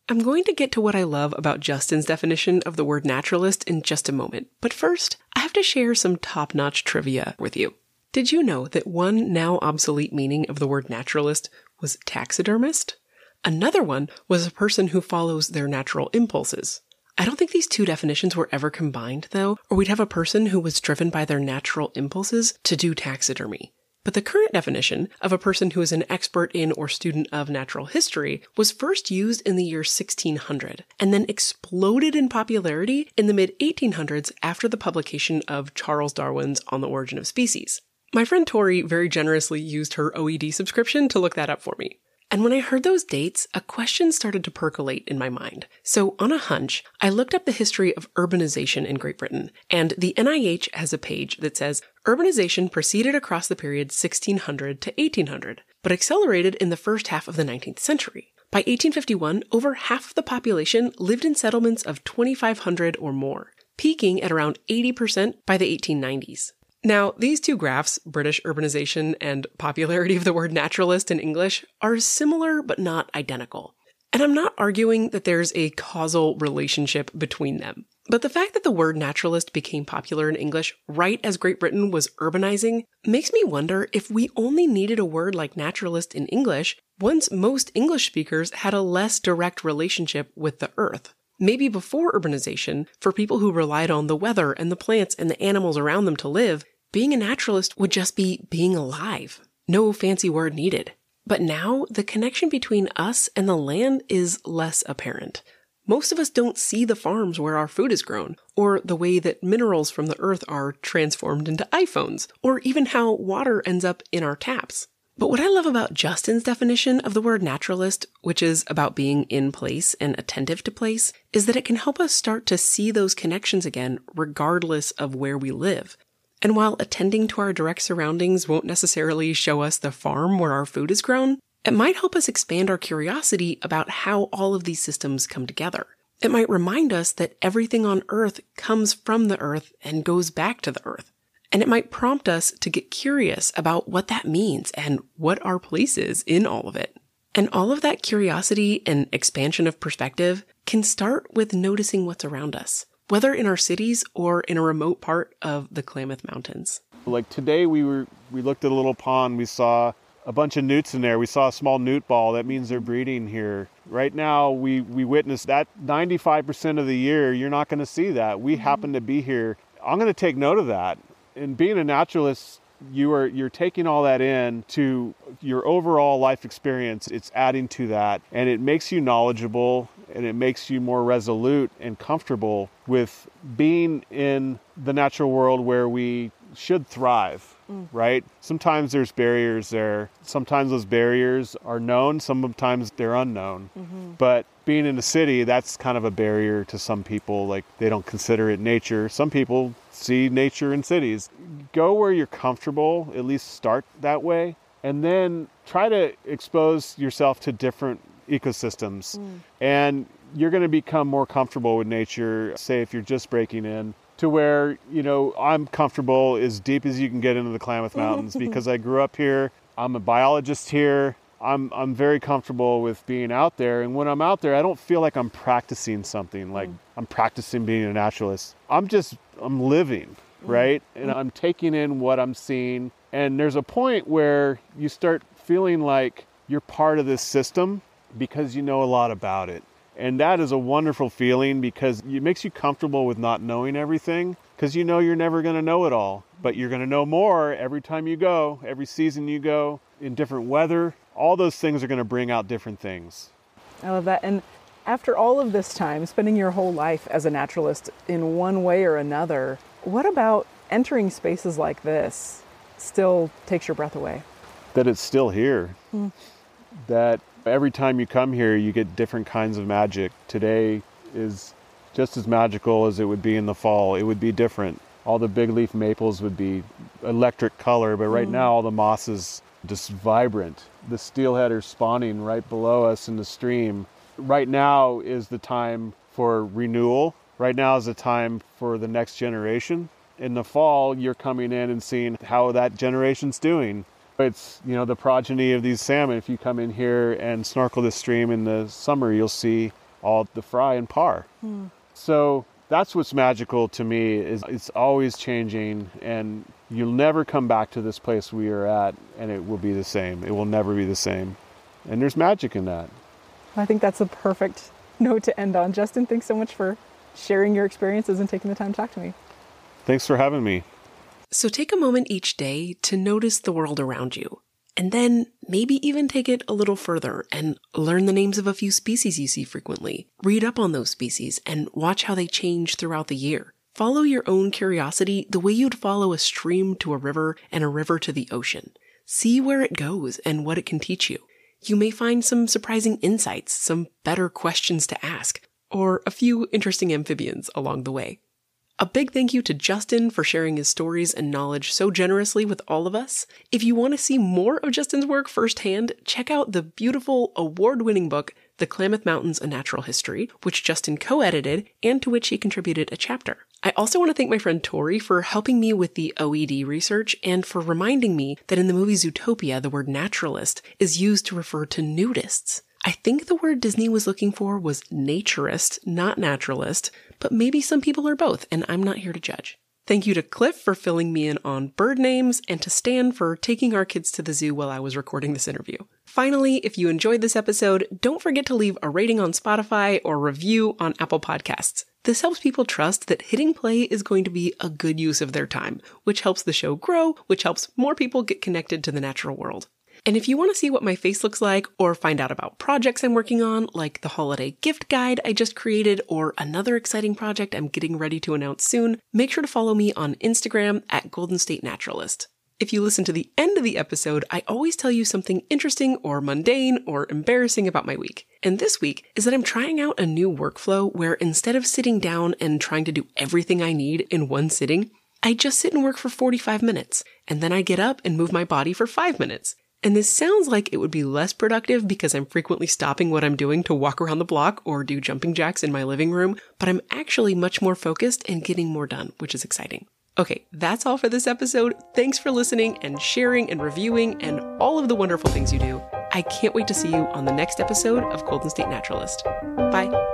[SPEAKER 2] I'm going to get to what I love about Justin's definition of the word naturalist in just a moment, but first, I have to share some top notch trivia with you. Did you know that one now obsolete meaning of the word naturalist was taxidermist? Another one was a person who follows their natural impulses. I don't think these two definitions were ever combined, though, or we'd have a person who was driven by their natural impulses to do taxidermy. But the current definition of a person who is an expert in or student of natural history was first used in the year 1600 and then exploded in popularity in the mid 1800s after the publication of Charles Darwin's On the Origin of Species. My friend Tori very generously used her OED subscription to look that up for me. And when I heard those dates, a question started to percolate in my mind. So, on a hunch, I looked up the history of urbanization in Great Britain, and the NIH has a page that says urbanization proceeded across the period 1600 to 1800, but accelerated in the first half of the 19th century. By 1851, over half of the population lived in settlements of 2,500 or more, peaking at around 80% by the 1890s. Now, these two graphs, British urbanization and popularity of the word naturalist in English, are similar but not identical. And I'm not arguing that there's a causal relationship between them. But the fact that the word naturalist became popular in English right as Great Britain was urbanizing makes me wonder if we only needed a word like naturalist in English once most English speakers had a less direct relationship with the earth. Maybe before urbanization, for people who relied on the weather and the plants and the animals around them to live, being a naturalist would just be being alive. No fancy word needed. But now, the connection between us and the land is less apparent. Most of us don't see the farms where our food is grown, or the way that minerals from the earth are transformed into iPhones, or even how water ends up in our taps. But what I love about Justin's definition of the word naturalist, which is about being in place and attentive to place, is that it can help us start to see those connections again, regardless of where we live. And while attending to our direct surroundings won't necessarily show us the farm where our food is grown, it might help us expand our curiosity about how all of these systems come together. It might remind us that everything on Earth comes from the Earth and goes back to the Earth. And it might prompt us to get curious about what that means and what our place is in all of it. And all of that curiosity and expansion of perspective can start with noticing what's around us, whether in our cities or in a remote part of the Klamath Mountains.
[SPEAKER 1] Like today, we were we looked at a little pond. We saw a bunch of newts in there. We saw a small newt ball. That means they're breeding here. Right now, we we witnessed that 95% of the year. You're not going to see that. We mm-hmm. happen to be here. I'm going to take note of that And being a naturalist, you are you're taking all that in to your overall life experience. It's adding to that, and it makes you knowledgeable, and it makes you more resolute and comfortable with being in the natural world where we should thrive. Mm. Right? Sometimes there's barriers there. Sometimes those barriers are known, sometimes they're unknown. Mm-hmm. But being in a city, that's kind of a barrier to some people. Like they don't consider it nature. Some people see nature in cities. Go where you're comfortable, at least start that way, and then try to expose yourself to different ecosystems. Hmm. And you're going to become more comfortable with nature, say, if you're just breaking in. To where, you know, I'm comfortable as deep as you can get into the Klamath Mountains because I grew up here. I'm a biologist here. I'm, I'm very comfortable with being out there. And when I'm out there, I don't feel like I'm practicing something, like hmm. I'm practicing being a naturalist. I'm just, I'm living, hmm. right? And I'm taking in what I'm seeing. And there's a point where you start feeling like you're part of this system because you know a lot about it. And that is a wonderful feeling because it makes you comfortable with not knowing everything because you know you're never going to know it all. But you're going to know more every time you go, every season you go, in different weather. All those things are going to bring out different things.
[SPEAKER 4] I love that. And after all of this time, spending your whole life as a naturalist in one way or another, what about entering spaces like this still takes your breath away?
[SPEAKER 1] That it's still here. Hmm. That every time you come here, you get different kinds of magic. Today is just as magical as it would be in the fall. It would be different. All the big leaf maples would be electric color, but right hmm. now all the moss is just vibrant. The steelhead are spawning right below us in the stream. Right now is the time for renewal. Right now is the time for the next generation. In the fall, you're coming in and seeing how that generation's doing. It's, you know, the progeny of these salmon. If you come in here and snorkel the stream in the summer, you'll see all the fry and parr. Hmm. So that's what's magical to me is it's always changing and you'll never come back to this place we are at and it will be the same. It will never be the same. And there's magic in that.
[SPEAKER 4] I think that's a perfect note to end on. Justin, thanks so much for sharing your experiences and taking the time to talk to me.
[SPEAKER 1] Thanks for having me.
[SPEAKER 2] So take a moment each day to notice the world around you. And then maybe even take it a little further and learn the names of a few species you see frequently. Read up on those species and watch how they change throughout the year. Follow your own curiosity the way you'd follow a stream to a river and a river to the ocean. See where it goes and what it can teach you. You may find some surprising insights, some better questions to ask, or a few interesting amphibians along the way. A big thank you to Justin for sharing his stories and knowledge so generously with all of us. If you want to see more of Justin's work firsthand, check out the beautiful award winning book, The Klamath Mountains A Natural History, which Justin co edited and to which he contributed a chapter. I also want to thank my friend Tori for helping me with the OED research and for reminding me that in the movie Zootopia, the word naturalist is used to refer to nudists. I think the word Disney was looking for was naturist, not naturalist, but maybe some people are both, and I'm not here to judge. Thank you to Cliff for filling me in on bird names and to Stan for taking our kids to the zoo while I was recording this interview. Finally, if you enjoyed this episode, don't forget to leave a rating on Spotify or review on Apple Podcasts. This helps people trust that hitting play is going to be a good use of their time, which helps the show grow, which helps more people get connected to the natural world. And if you want to see what my face looks like or find out about projects I'm working on, like the holiday gift guide I just created or another exciting project I'm getting ready to announce soon, make sure to follow me on Instagram at Golden State Naturalist. If you listen to the end of the episode, I always tell you something interesting or mundane or embarrassing about my week. And this week is that I'm trying out a new workflow where instead of sitting down and trying to do everything I need in one sitting, I just sit and work for 45 minutes, and then I get up and move my body for 5 minutes. And this sounds like it would be less productive because I'm frequently stopping what I'm doing to walk around the block or do jumping jacks in my living room, but I'm actually much more focused and getting more done, which is exciting. Okay, that's all for this episode. Thanks for listening and sharing and reviewing and all of the wonderful things you do. I can't wait to see you on the next episode of Golden State Naturalist. Bye.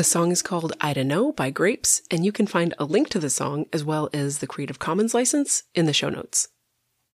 [SPEAKER 2] The song is called I Don't Know by Grapes, and you can find a link to the song as well as the Creative Commons license in the show notes.